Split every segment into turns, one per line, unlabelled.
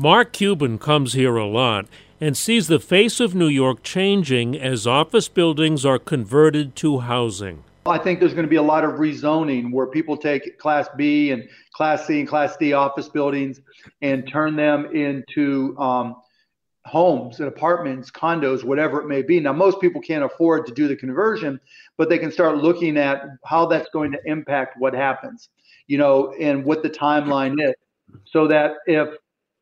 Mark Cuban comes here a lot and sees the face of New York changing as office buildings are converted to housing.
I think there's going to be a lot of rezoning where people take Class B and Class C and Class D office buildings and turn them into um, homes and apartments, condos, whatever it may be. Now, most people can't afford to do the conversion, but they can start looking at how that's going to impact what happens, you know, and what the timeline is. So that if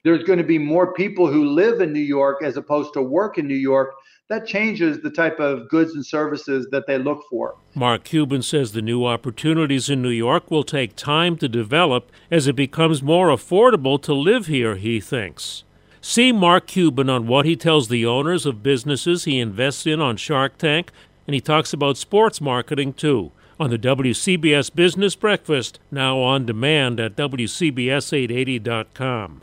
there's going to be more people who live in New York as opposed to work in New York, that changes the type of goods and services that they look for.
Mark Cuban says the new opportunities in New York will take time to develop as it becomes more affordable to live here, he thinks. See Mark Cuban on what he tells the owners of businesses he invests in on Shark Tank, and he talks about sports marketing too on the WCBS Business Breakfast, now on demand at WCBS880.com.